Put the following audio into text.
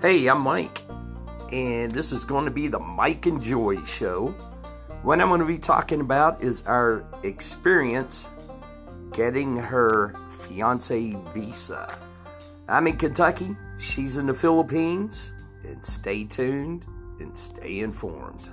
Hey, I'm Mike, and this is going to be the Mike and Joy Show. What I'm going to be talking about is our experience getting her fiance visa. I'm in Kentucky, she's in the Philippines, and stay tuned and stay informed.